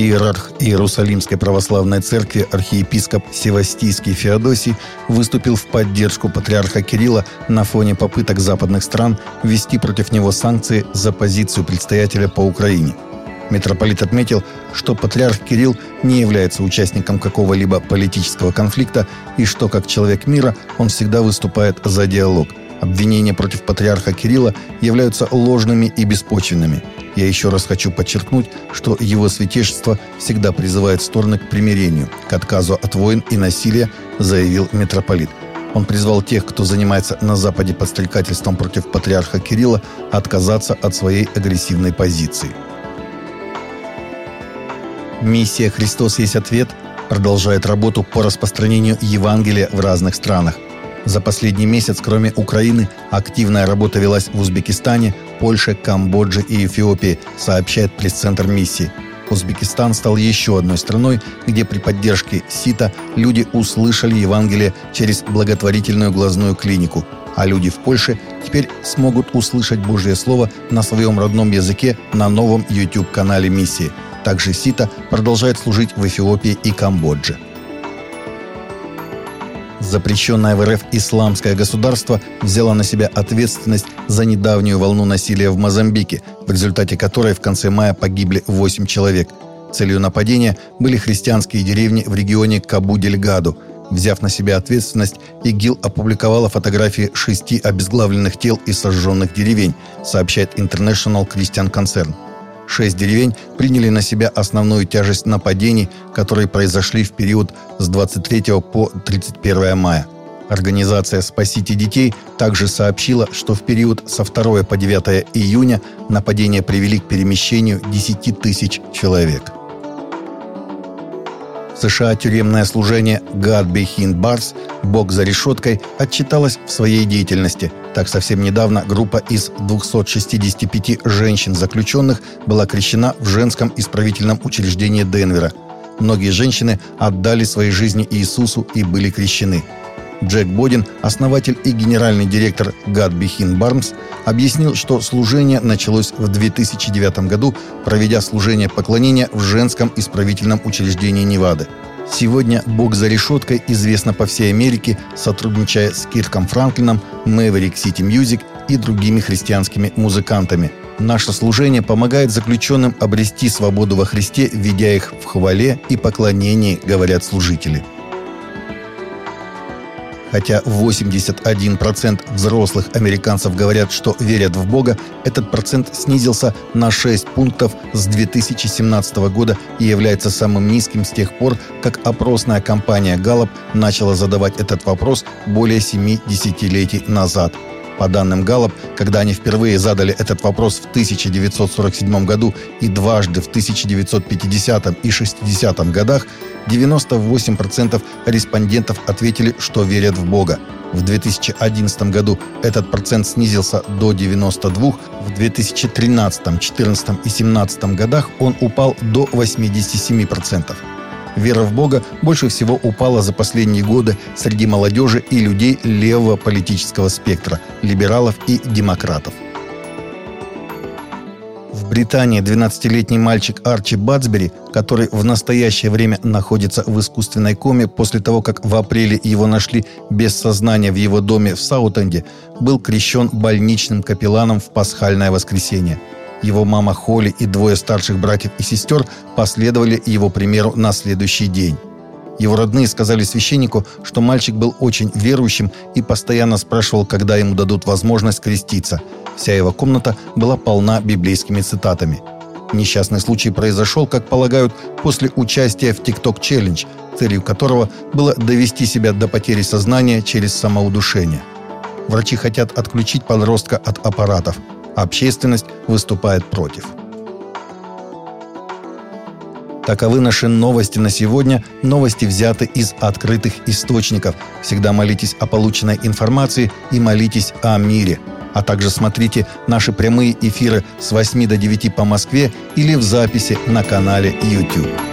Иерарх Иерусалимской православной церкви архиепископ Севастийский Феодосий выступил в поддержку патриарха Кирилла на фоне попыток западных стран ввести против него санкции за позицию предстоятеля по Украине. Митрополит отметил, что патриарх Кирилл не является участником какого-либо политического конфликта и что, как человек мира, он всегда выступает за диалог – Обвинения против патриарха Кирилла являются ложными и беспочвенными. Я еще раз хочу подчеркнуть, что его святейшество всегда призывает стороны к примирению, к отказу от войн и насилия, заявил митрополит. Он призвал тех, кто занимается на Западе подстрекательством против патриарха Кирилла, отказаться от своей агрессивной позиции. Миссия «Христос есть ответ» продолжает работу по распространению Евангелия в разных странах – за последний месяц, кроме Украины, активная работа велась в Узбекистане, Польше, Камбодже и Эфиопии, сообщает пресс-центр миссии. Узбекистан стал еще одной страной, где при поддержке СИТа люди услышали Евангелие через благотворительную глазную клинику, а люди в Польше теперь смогут услышать Божье Слово на своем родном языке на новом YouTube-канале миссии. Также СИТа продолжает служить в Эфиопии и Камбодже. Запрещенное в РФ исламское государство взяло на себя ответственность за недавнюю волну насилия в Мозамбике, в результате которой в конце мая погибли 8 человек. Целью нападения были христианские деревни в регионе Кабу-Дельгаду. Взяв на себя ответственность, ИГИЛ опубликовала фотографии шести обезглавленных тел и сожженных деревень, сообщает International Christian Concern. Шесть деревень приняли на себя основную тяжесть нападений, которые произошли в период с 23 по 31 мая. Организация «Спасите детей» также сообщила, что в период со 2 по 9 июня нападения привели к перемещению 10 тысяч человек. США тюремное служение God Behind Bars «Бог за решеткой» отчиталось в своей деятельности. Так, совсем недавно группа из 265 женщин-заключенных была крещена в женском исправительном учреждении Денвера. Многие женщины отдали свои жизни Иисусу и были крещены. Джек Бодин, основатель и генеральный директор God Barnes, объяснил, что служение началось в 2009 году, проведя служение поклонения в женском исправительном учреждении Невады. Сегодня «Бог за решеткой» известно по всей Америке, сотрудничая с Кирком Франклином, Maverick City Music и другими христианскими музыкантами. Наше служение помогает заключенным обрести свободу во Христе, ведя их в хвале и поклонении, говорят служители. Хотя 81% взрослых американцев говорят, что верят в Бога, этот процент снизился на 6 пунктов с 2017 года и является самым низким с тех пор, как опросная компания Gallup начала задавать этот вопрос более 7 десятилетий назад – по данным Галлоп, когда они впервые задали этот вопрос в 1947 году и дважды в 1950 и 60 годах, 98% респондентов ответили, что верят в Бога. В 2011 году этот процент снизился до 92, в 2013, 2014 и 2017 годах он упал до 87%. Вера в Бога больше всего упала за последние годы среди молодежи и людей левого политического спектра, либералов и демократов. В Британии 12-летний мальчик Арчи Бадсбери, который в настоящее время находится в искусственной коме после того, как в апреле его нашли без сознания в его доме в Саутенде, был крещен больничным капелланом в пасхальное воскресенье – его мама Холли и двое старших братьев и сестер последовали его примеру на следующий день. Его родные сказали священнику, что мальчик был очень верующим и постоянно спрашивал, когда ему дадут возможность креститься. Вся его комната была полна библейскими цитатами. Несчастный случай произошел, как полагают, после участия в TikTok Challenge, целью которого было довести себя до потери сознания через самоудушение. Врачи хотят отключить подростка от аппаратов – Общественность выступает против. Таковы наши новости на сегодня. Новости взяты из открытых источников. Всегда молитесь о полученной информации и молитесь о мире. А также смотрите наши прямые эфиры с 8 до 9 по Москве или в записи на канале YouTube.